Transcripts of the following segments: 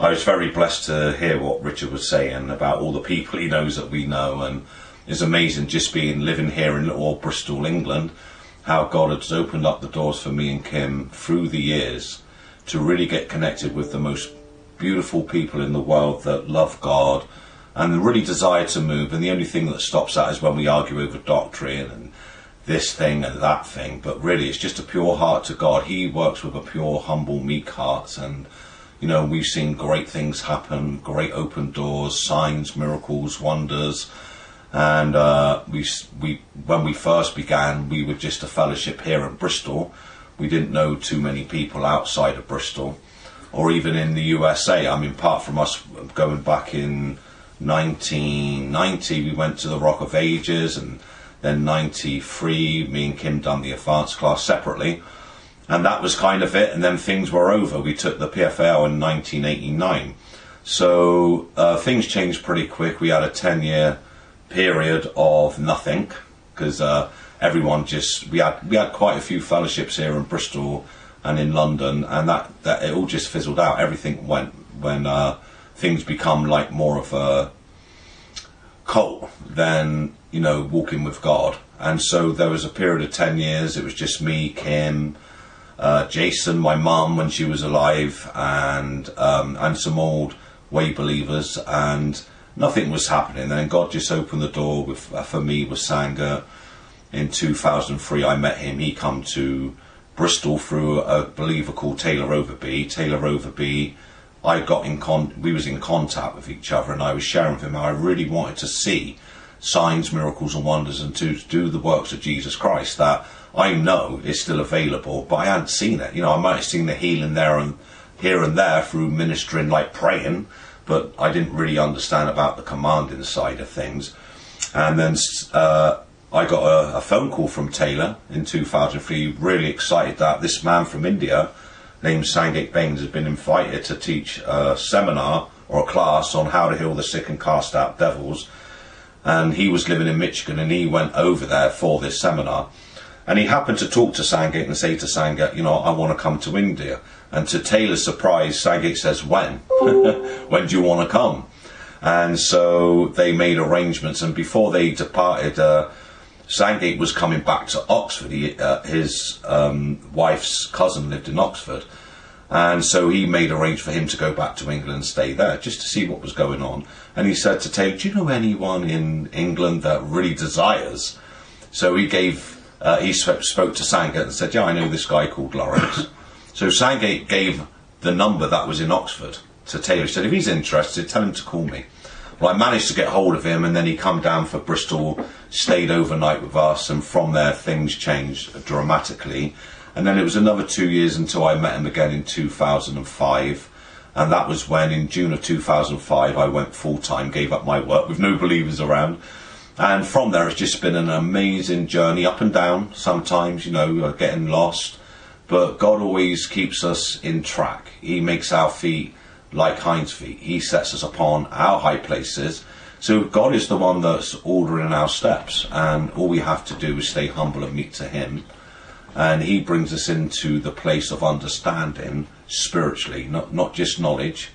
I was very blessed to hear what Richard was saying about all the people he knows that we know, and it's amazing just being living here in little old Bristol, England, how God has opened up the doors for me and Kim through the years to really get connected with the most beautiful people in the world that love God and really desire to move. And the only thing that stops that is when we argue over doctrine and this thing and that thing. But really, it's just a pure heart to God. He works with a pure, humble, meek heart and you know, we've seen great things happen, great open doors, signs, miracles, wonders. And uh, we, we, when we first began, we were just a fellowship here in Bristol. We didn't know too many people outside of Bristol, or even in the USA. I mean, apart from us going back in 1990, we went to the Rock of Ages, and then 93, me and Kim done the advanced class separately and that was kind of it. And then things were over. We took the PFAL in 1989, so uh, things changed pretty quick. We had a 10 year period of nothing because uh, everyone just we had we had quite a few fellowships here in Bristol and in London, and that that it all just fizzled out. Everything went when uh, things become like more of a cult than you know walking with God. And so there was a period of 10 years. It was just me, Kim uh, Jason, my mum when she was alive, and um, and some old way believers, and nothing was happening. Then God just opened the door with uh, for me with Sangha. In 2003, I met him. He come to Bristol through a believer called Taylor Overby. Taylor Overby, I got in con. We was in contact with each other, and I was sharing with him how I really wanted to see signs, miracles, and wonders, and to do the works of Jesus Christ. That I know is still available, but I hadn't seen it. You know, I might have seen the healing there and here and there through ministering, like praying, but I didn't really understand about the commanding side of things. And then uh, I got a, a, phone call from Taylor in 2003, really excited that this man from India named Sangate Baines has been invited to teach a seminar or a class on how to heal the sick and cast out devils. And he was living in Michigan and he went over there for this seminar. And he happened to talk to Sangate and say to Sangate, you know, I want to come to India. And to Taylor's surprise, Sangate says, when? when do you want to come? And so they made arrangements. And before they departed, uh, Sangate was coming back to Oxford. He, uh, his um, wife's cousin lived in Oxford. And so he made arrangements for him to go back to England and stay there just to see what was going on. And he said to Taylor, Do you know anyone in England that really desires? So he gave uh, he sp- spoke to Sangate and said, "Yeah, I know this guy called Laurence." so Sangate gave the number that was in Oxford to Taylor. He said, "If he's interested, tell him to call me." Well, I managed to get hold of him, and then he come down for Bristol, stayed overnight with us, and from there things changed dramatically. And then it was another two years until I met him again in 2005. And that was when, in June of 2005, I went full time, gave up my work with no believers around, and from there, it's just been an amazing journey up and down. Sometimes, you know, uh, getting lost, but God always keeps us in track. He makes our feet like hinds feet. He sets us upon our high places. So God is the one that's ordering our steps, and all we have to do is stay humble and meet to Him. And He brings us into the place of understanding spiritually, not not just knowledge,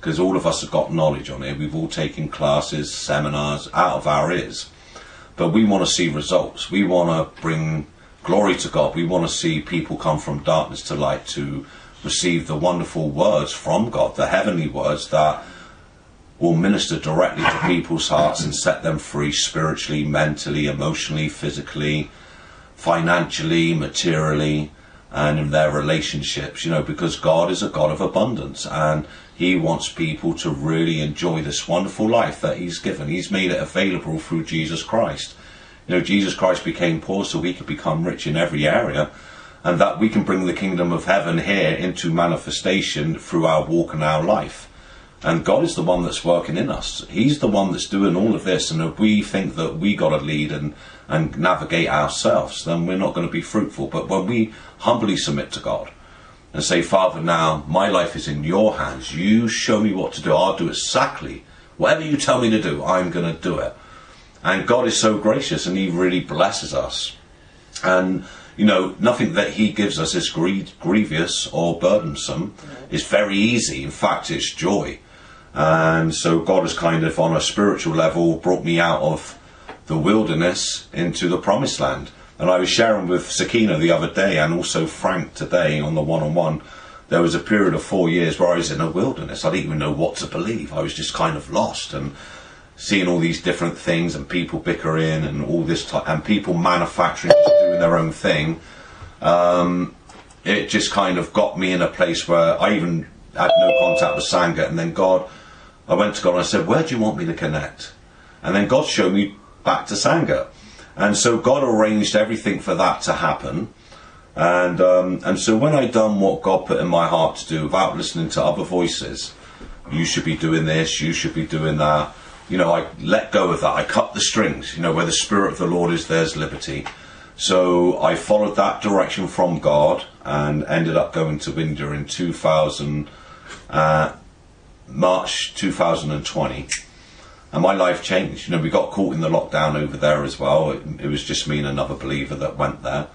because all of us have got knowledge on it. We've all taken classes, seminars out of our ears. But we want to see results. We want to bring glory to God. We want to see people come from darkness to light to receive the wonderful words from God, the heavenly words that will minister directly to people's hearts and set them free spiritually, mentally, emotionally, physically, financially, materially, and in their relationships, you know, because God is a God of abundance and He wants people to really enjoy this wonderful life that He's given. He's made it available through Jesus Christ. You know, Jesus Christ became poor so we could become rich in every area and that we can bring the kingdom of heaven here into manifestation through our walk and our life. And God is the one that's working in us. He's the one that's doing all of this. And if we think that we got to lead and, and navigate ourselves, then we're not going to be fruitful. But when we humbly submit to God and say, Father, now my life is in your hands. You show me what to do. I'll do exactly whatever you tell me to do. I'm going to do it. And God is so gracious and He really blesses us. And you know, nothing that He gives us is grie- grievous or burdensome. Mm-hmm. It's very easy. In fact, it's joy. And so God has kind of, on a spiritual level, brought me out of the wilderness into the promised land. And I was sharing with Sakina the other day and also Frank today on the one on one. There was a period of four years where I was in a wilderness. I didn't even know what to believe. I was just kind of lost and seeing all these different things and people bickering and all this type and people manufacturing, doing their own thing. Um, it just kind of got me in a place where I even had no contact with Sangha. And then God, I went to God and I said, Where do you want me to connect? And then God showed me back to Sangha. And so God arranged everything for that to happen. And um, and so when I done what God put in my heart to do, without listening to other voices, you should be doing this, you should be doing that. You know, I let go of that. I cut the strings. You know, where the Spirit of the Lord is, there's liberty. So I followed that direction from God and ended up going to India in 2000, uh, March 2020 and my life changed. You know, we got caught in the lockdown over there as well. It, it was just me and another believer that went there.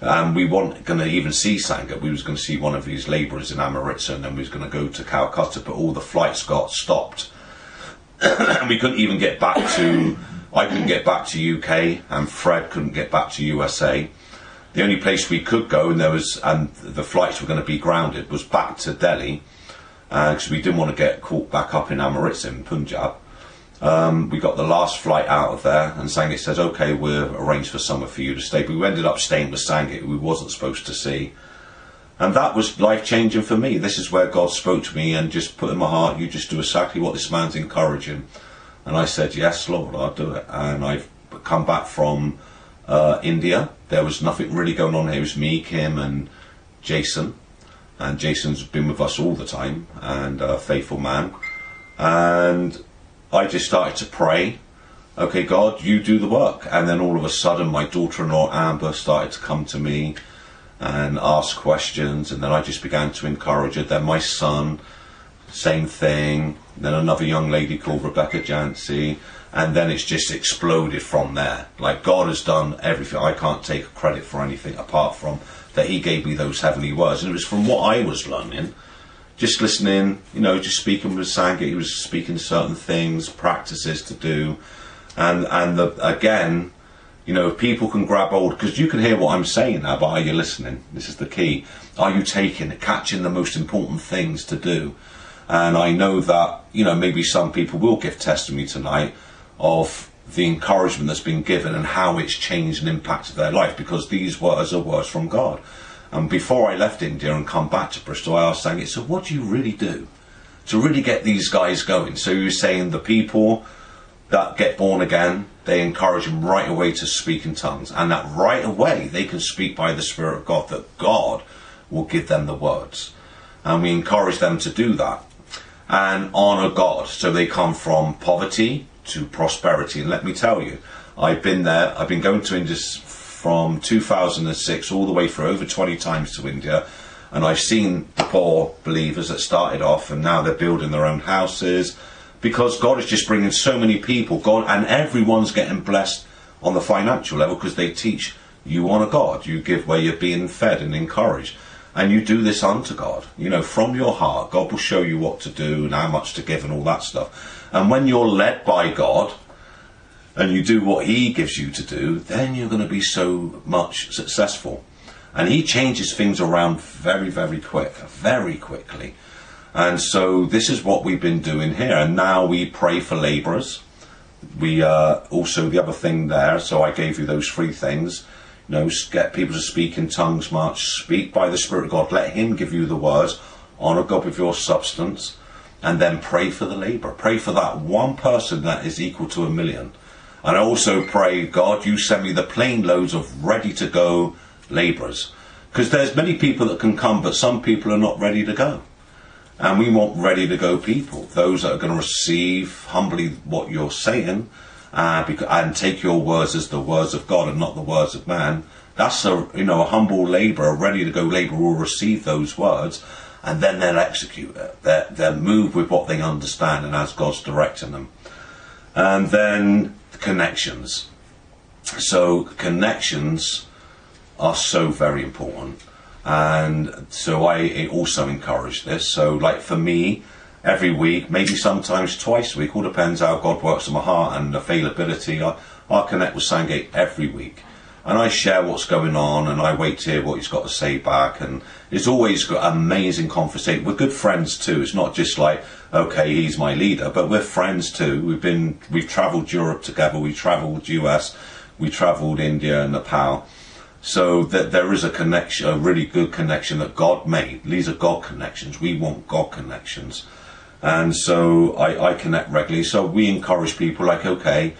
And we weren't going to even see Sangha. We was going to see one of these labourers in Amritsar, and then we was going to go to Calcutta. But all the flights got stopped, and we couldn't even get back to. I couldn't get back to UK, and Fred couldn't get back to USA. The only place we could go, and there was, and the flights were going to be grounded, was back to Delhi, because uh, we didn't want to get caught back up in Amritsar in Punjab. Um, we got the last flight out of there, and Sangit says, "Okay, we've arranged for summer for you to stay." But we ended up staying with Sangha, we wasn't supposed to see, and that was life changing for me. This is where God spoke to me and just put in my heart, "You just do exactly what this man's encouraging," and I said, "Yes, Lord, I'll do it." And I've come back from uh, India. There was nothing really going on here. It was me, Kim, and Jason, and Jason's been with us all the time and a faithful man, and I just started to pray, okay, God, you do the work. And then all of a sudden, my daughter in law, Amber, started to come to me and ask questions. And then I just began to encourage her. Then my son, same thing. Then another young lady called Rebecca Jancy. And then it's just exploded from there. Like God has done everything. I can't take credit for anything apart from that He gave me those heavenly words. And it was from what I was learning just listening, you know, just speaking with Sangha, he was speaking certain things, practices to do, and and the, again, you know, people can grab hold because you can hear what I'm saying now, but are you listening? This is the key. Are you taking catching the most important things to do? And I know that you know maybe some people will give testimony tonight of the encouragement that's been given and how it's changed and impacted their life because these words are words from God. And before I left India and come back to Bristol, I asked Sangha, so what do you really do to really get these guys going? So you're saying the people that get born again, they encourage them right away to speak in tongues. And that right away they can speak by the Spirit of God, that God will give them the words. And we encourage them to do that and honour God. So they come from poverty to prosperity. And let me tell you, I've been there, I've been going to India from 2006 all the way for over 20 times to India. And I've seen the poor believers that started off and now they're building their own houses because God is just bringing so many people. God and everyone's getting blessed on the financial level because they teach you honor God. You give where you're being fed and encouraged. And you do this unto God. You know, from your heart, God will show you what to do and how much to give and all that stuff. And when you're led by God, and you do what he gives you to do, then you're going to be so much successful. And he changes things around very, very quick, very quickly. And so this is what we've been doing here. And now we pray for labourers. We uh, also the other thing there. So I gave you those three things. You know, get people to speak in tongues much. Speak by the Spirit of God. Let Him give you the words. Honour God with your substance, and then pray for the labourer. Pray for that one person that is equal to a million. And I also pray, God, you send me the plane loads of ready to go labourers. Because there's many people that can come, but some people are not ready to go. And we want ready to go people, those that are going to receive humbly what you're saying uh, and take your words as the words of God and not the words of man. That's a you know a humble labourer, ready to go labourer will receive those words, and then they'll execute it. They'll, they'll move with what they understand and as God's directing them. And then connections. So connections are so very important. And so I also encourage this. So, like for me, every week, maybe sometimes twice a week, all depends how God works in my heart and availability. I, I connect with Sandgate every week. And I share what's going on and I wait to hear what he's got to say back. And it's always got amazing conversation. We're good friends too. It's not just like, okay, he's my leader, but we're friends too. We've been, we've travelled Europe together. We travelled US. We travelled India and Nepal. So that there is a connection, a really good connection that God made. These are God connections. We want God connections. And so I, I connect regularly. So we encourage people like, okay,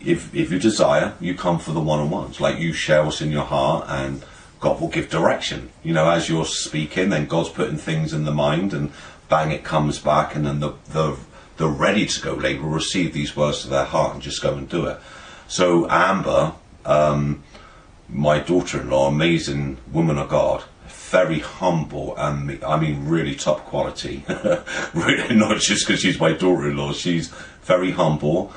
if, if you desire, you come for the one-on-ones. Like you share what's in your heart and God will give direction. You know, as you're speaking, then God's putting things in the mind and bang, it comes back and then the, the, the ready to go lady will receive these words to their heart and just go and do it. So Amber, um, my daughter-in-law, amazing woman of God, very humble and I mean really top quality. really, not just because she's my daughter-in-law. She's very humble,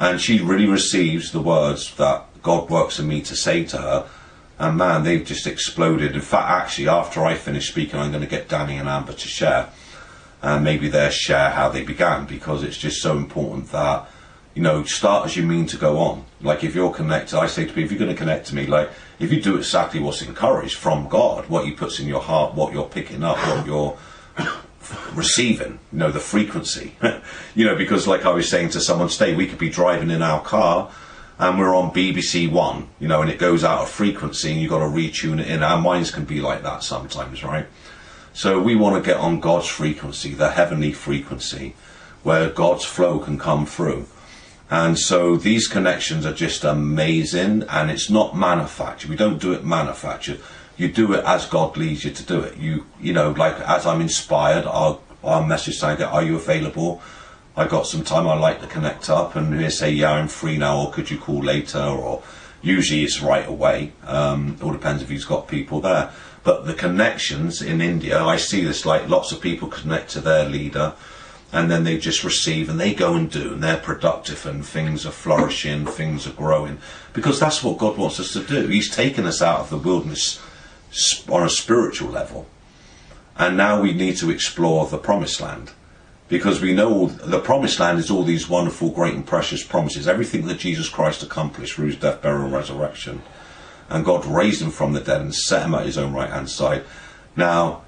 and she really receives the words that God works in me to say to her. And man, they've just exploded. In fact, actually, after I finish speaking, I'm going to get Danny and Amber to share, and maybe they'll share how they began because it's just so important that you know, start as you mean to go on. Like if you're connected, I say to people, if you're going to connect to me, like if you do exactly what's encouraged from God, what He puts in your heart, what you're picking up, what you're receiving, you know, the frequency. you know, because like I was saying to someone today, we could be driving in our car and we're on BBC One, you know, and it goes out of frequency and you've got to retune it in. Our minds can be like that sometimes, right? So we want to get on God's frequency, the heavenly frequency, where God's flow can come through. And so these connections are just amazing and it's not manufactured. We don't do it manufactured. You do it as God leads you to do it. You, you know, like as I'm inspired, I'll, I'll message saying, are you available? I got some time, I like to connect up and they say, yeah, I'm free now or could you call later or usually it's right away. Um, it all depends if he's got people there. But the connections in India, I see this like lots of people connect to their leader and then they just receive and they go and do and they're productive and things are flourishing, things are growing because that's what God wants us to do. He's taken us out of the wilderness on a spiritual level and now we need to explore the promised land because we know the promised land is all these wonderful, great and precious promises, everything that Jesus Christ accomplished through his death, burial and resurrection and God raised him from the dead and set him at his own right hand side. Now,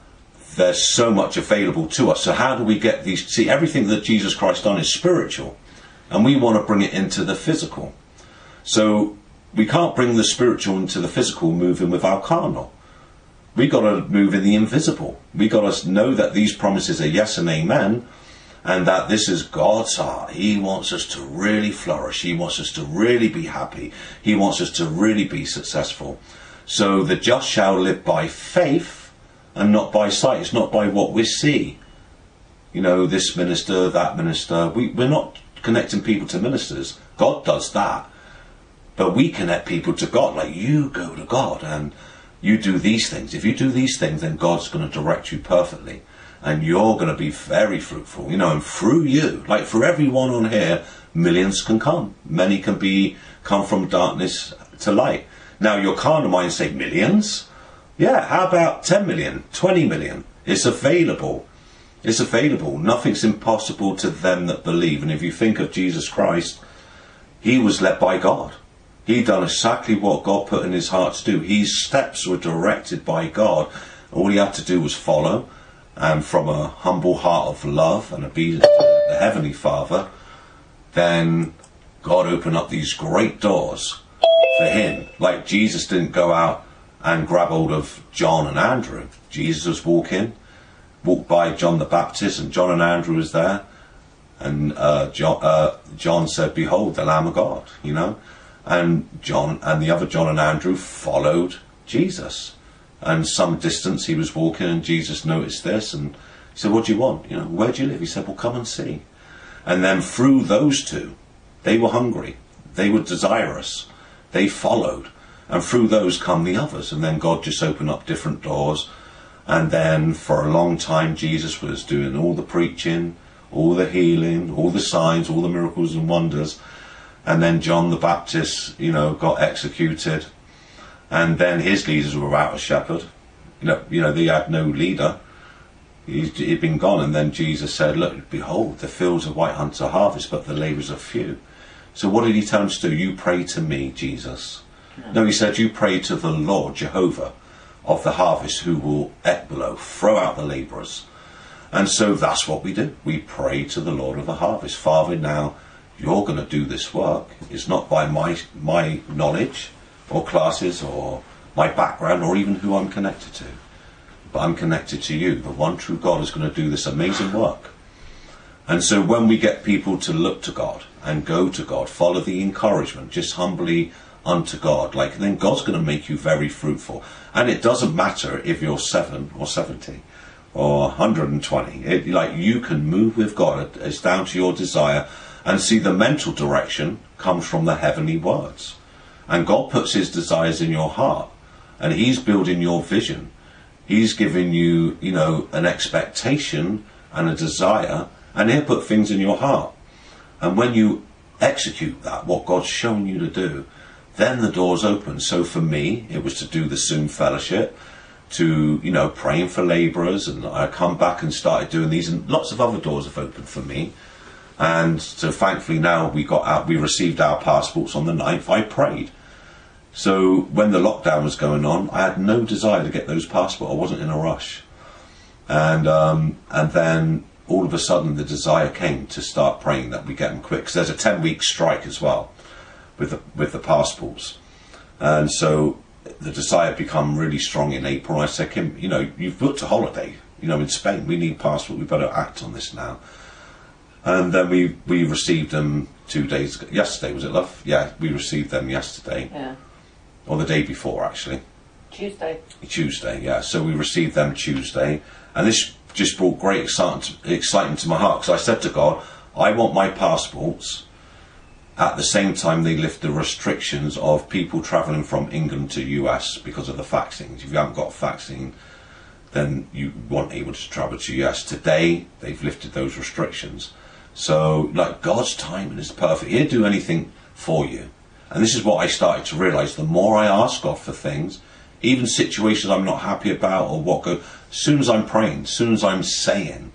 there's so much available to us. So how do we get these? See, everything that Jesus Christ done is spiritual, and we want to bring it into the physical. So we can't bring the spiritual into the physical moving with our carnal. We got to move in the invisible. We got to know that these promises are yes and amen, and that this is God's heart. He wants us to really flourish. He wants us to really be happy. He wants us to really be successful. So the just shall live by faith and not by sight. It's not by what we see. You know, this minister, that minister. We, we're not connecting people to ministers. God does that. But we connect people to God. Like you go to God and you do these things. If you do these things, then God's going to direct you perfectly. And you're going to be very fruitful. You know, and through you, like for everyone on here, millions can come. Many can be come from darkness to light. Now your carnal mind say millions. Yeah, how about 10 million, 20 million? It's available. It's available. Nothing's impossible to them that believe. And if you think of Jesus Christ, he was led by God. He done exactly what God put in his heart to do. His steps were directed by God. All he had to do was follow. And from a humble heart of love and obedience to the Heavenly Father, then God opened up these great doors for him. Like Jesus didn't go out and grab hold of John and Andrew. Jesus was walking, walked by John the Baptist, and John and Andrew was there. And uh, John, uh, John said, "Behold, the Lamb of God," you know. And John and the other John and Andrew followed Jesus. And some distance he was walking, and Jesus noticed this, and he said, "What do you want? You know, where do you live?" He said, "Well, come and see." And then through those two, they were hungry, they were desirous, they followed and through those come the others. And then God just opened up different doors. And then for a long time, Jesus was doing all the preaching, all the healing, all the signs, all the miracles and wonders. And then John the Baptist, you know, got executed. And then his leaders were out a shepherd. You know, you know, they had no leader. He's, he'd been gone, and then Jesus said, "Look, behold, the fields of white hunts are harvest, but the labourers are few." So what did he tell them to do? You pray to me, Jesus. Hmm. No, he said, you pray to the Lord Jehovah of the harvest, who will below throw out the labourers. And so that's what we do. We pray to the Lord of the harvest. Father, now you're going to do this work. It's not by my my knowledge or classes or my background or even who I'm connected to. But I'm connected to you. The one true God is going to do this amazing work. And so when we get people to look to God and go to God, follow the encouragement, just humbly unto God, like then God's going to make you very fruitful. And it doesn't matter if you're seven or seventy or 120. It, like you can move with God. It's down to your desire. And see, the mental direction comes from the heavenly words. And God puts His desires in your heart, and He's building your vision. He's giving you, you know, an expectation and a desire, and He'll put things in your heart. And when you execute that, what God's shown you to do, then the doors open. So for me, it was to do the Zoom fellowship to you know praying for labourers, and I come back and started doing these, and lots of other doors have opened for me. And so thankfully now we got out, we received our passports on the 9th. I prayed. So when the lockdown was going on, I had no desire to get those passports. I wasn't in a rush. And um, and then all of a sudden the desire came to start praying that we get them quick. Because there's a 10 week strike as well with the, with the passports. And so the desire become really strong in April. I said, Kim, you know, you've booked a holiday, you know, in Spain. We need passport. We better act on this now. And then we we received them two days ago. Yesterday was it, love? Yeah, we received them yesterday. Yeah. Or the day before, actually. Tuesday. Tuesday, yeah. So we received them Tuesday, and this just brought great excitement excitement to my heart because I said to God, I want my passports at the same time, they lift the restrictions of people travelling from England to US because of the vaccines. If you haven't got a vaccine, then you weren't able to travel to US. Today, they've lifted those restrictions. So, like, God's timing is perfect. He'll do anything for you. And this is what I started to realise. The more I ask God for things, even situations I'm not happy about or what go, as soon as I'm praying, as soon as I'm saying,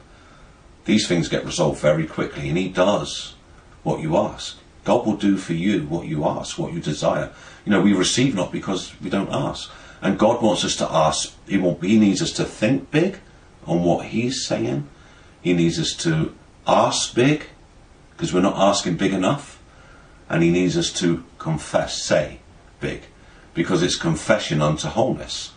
these things get resolved very quickly. And He does what you ask. God will do for you what you ask, what you desire. You know, we receive not because we don't ask. And God wants us to ask. He, want, he needs us to think big on what He's saying. He needs us to ask big because we're not asking big enough. And He needs us to confess, say big, because it's confession unto wholeness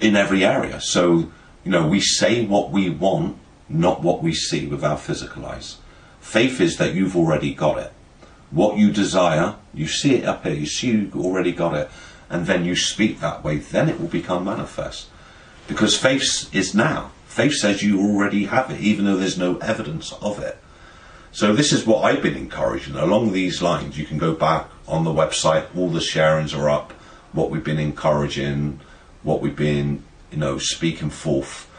in every area. So, you know, we say what we want, not what we see with our physical eyes. Faith is that you've already got it what you desire, you see it up here, you see you already got it, and then you speak that way, then it will become manifest. Because faith is now. Faith says you already have it, even though there's no evidence of it. So this is what I've been encouraging. Along these lines, you can go back on the website, all the sharings are up, what we've been encouraging, what we've been, you know, speaking forth.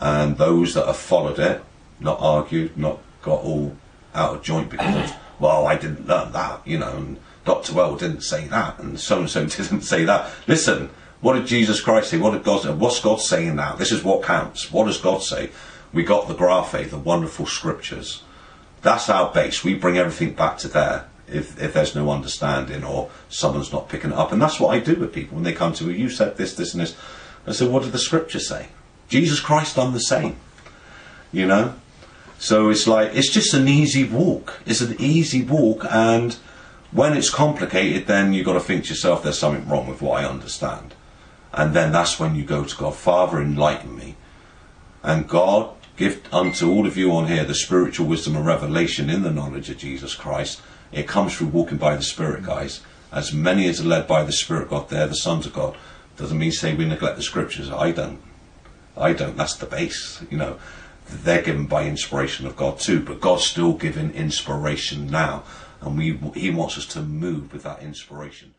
And those that have followed it, not argued, not got all out of joint because of well, I didn't learn that, you know, and Dr. Wierwille didn't say that, and so and so didn't say that. Listen, what did Jesus Christ say? What did God say? What's God saying now? This is what counts. What does God say? We got the graphe, the wonderful scriptures. That's our base. We bring everything back to there if, if there's no understanding or someone's not picking it up. And that's what I do with people when they come to me. You said this, this, and this. I said, what did the scriptures say? Jesus Christ done the same. You know? So it's like it's just an easy walk. It's an easy walk, and when it's complicated, then you've got to think to yourself, there's something wrong with what I understand. And then that's when you go to God, Father, enlighten me. And God, give unto all of you on here the spiritual wisdom and revelation in the knowledge of Jesus Christ. It comes through walking by the Spirit, guys. As many as are led by the Spirit, of God, they're the sons of God. Doesn't mean say we neglect the scriptures. I don't. I don't. That's the base, you know they're given by inspiration of God too, but God's still giving inspiration now, and we He wants us to move with that inspiration.